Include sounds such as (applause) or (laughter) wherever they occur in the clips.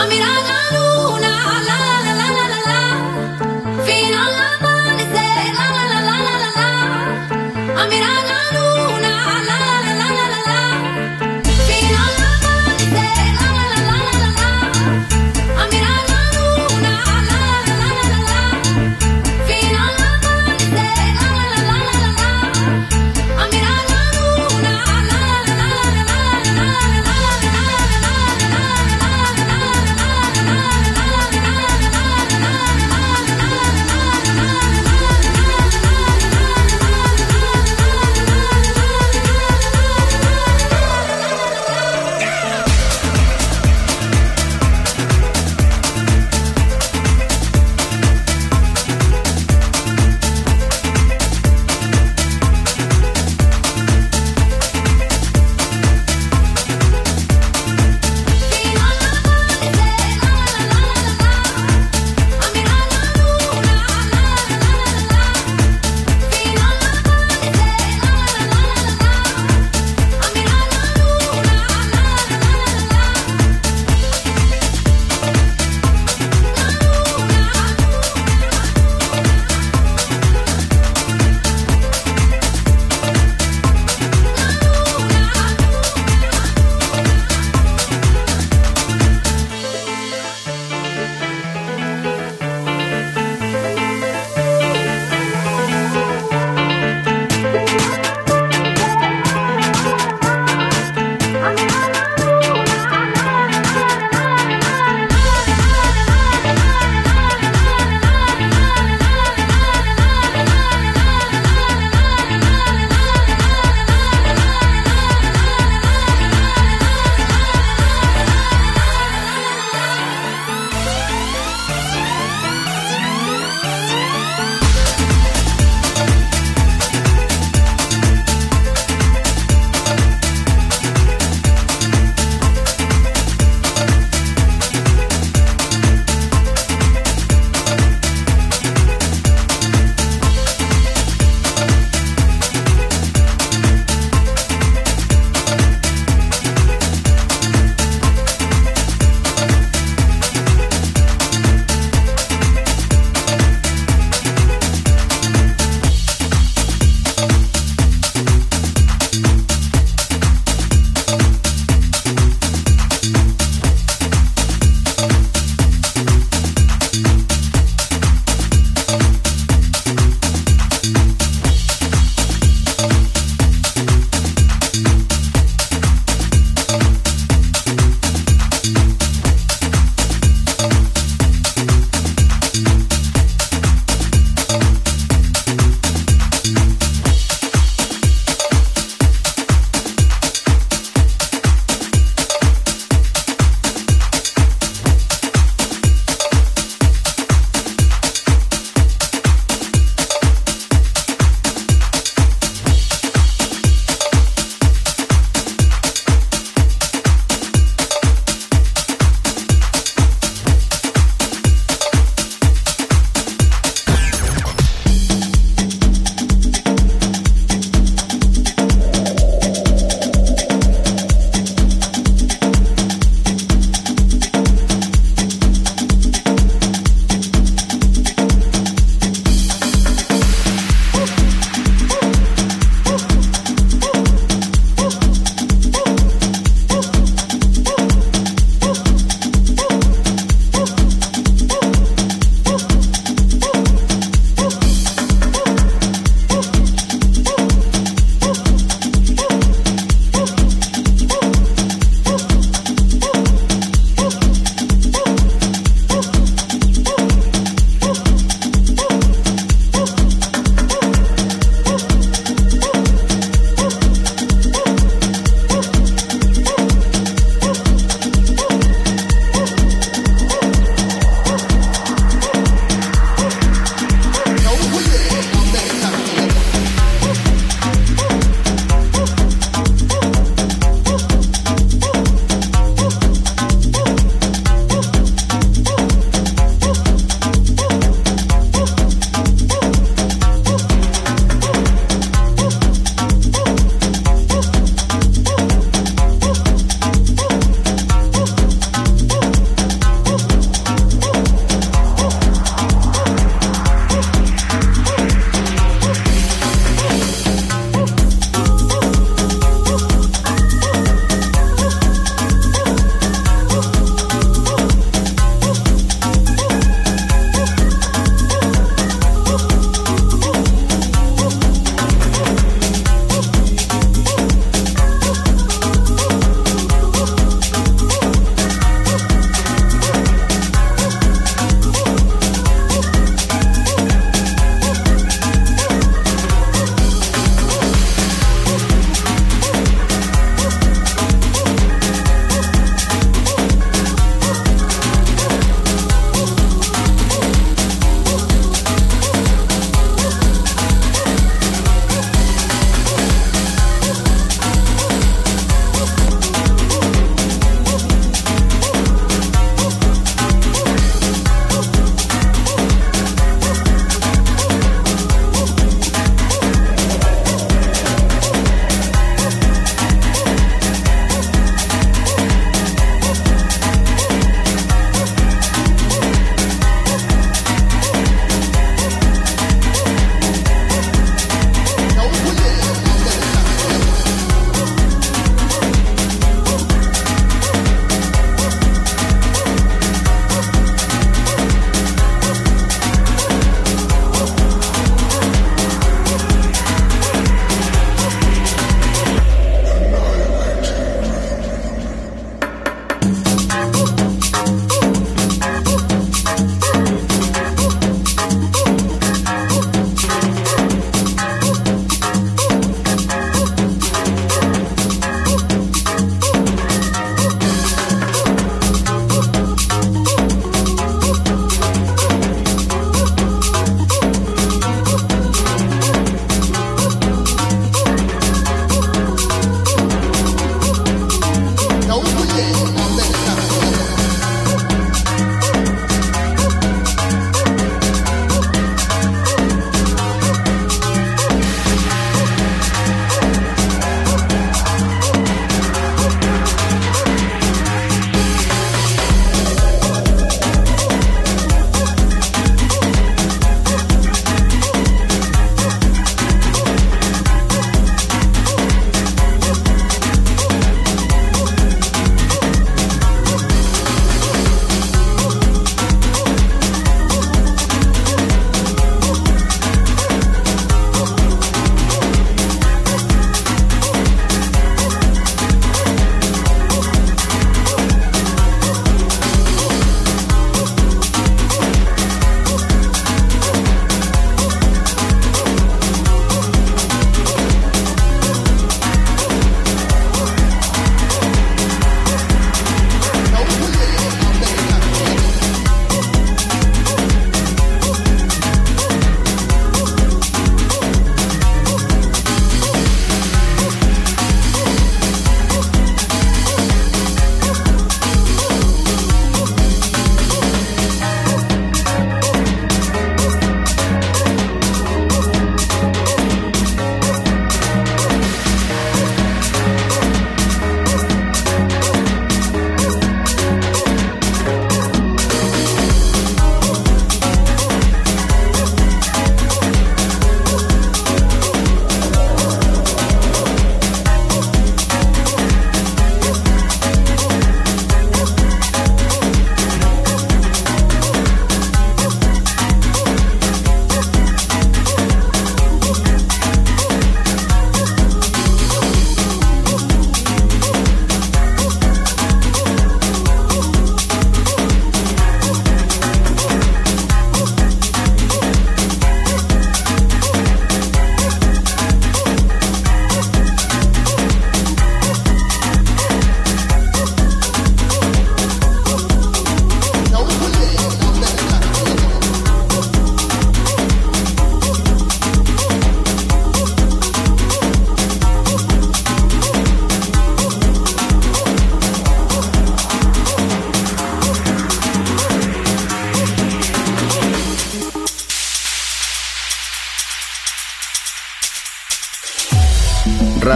A mirada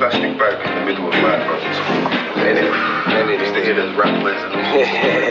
plastic bag in the middle of my brother's. (laughs)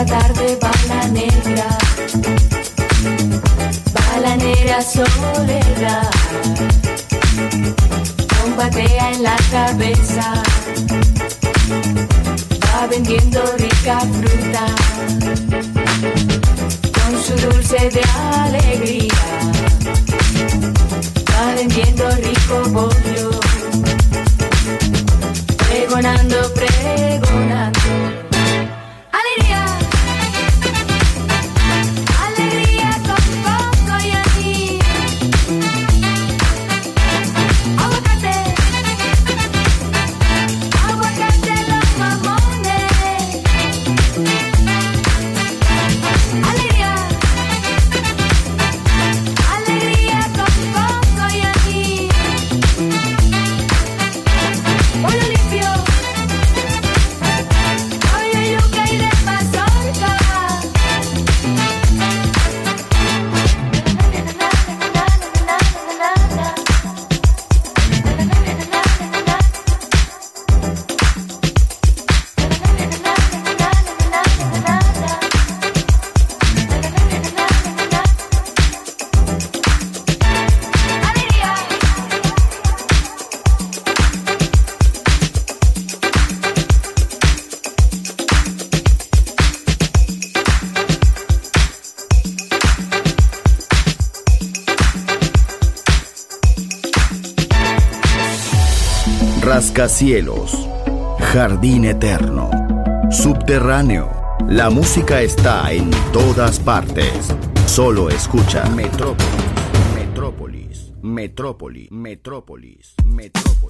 la tarde bala negra, bala negra soledad, combatea en la cabeza, va vendiendo rica fruta, con su dulce de alegría, va vendiendo rico bollo, pregonando pre Rascacielos, Jardín Eterno, Subterráneo. La música está en todas partes. Solo escucha Metrópolis, Metrópolis, Metrópolis, Metrópolis, Metrópolis.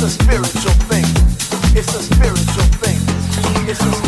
It's a spiritual thing. It's a spiritual thing. It's a spiritual thing.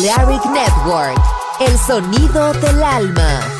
Balearic Network, el sonido del alma.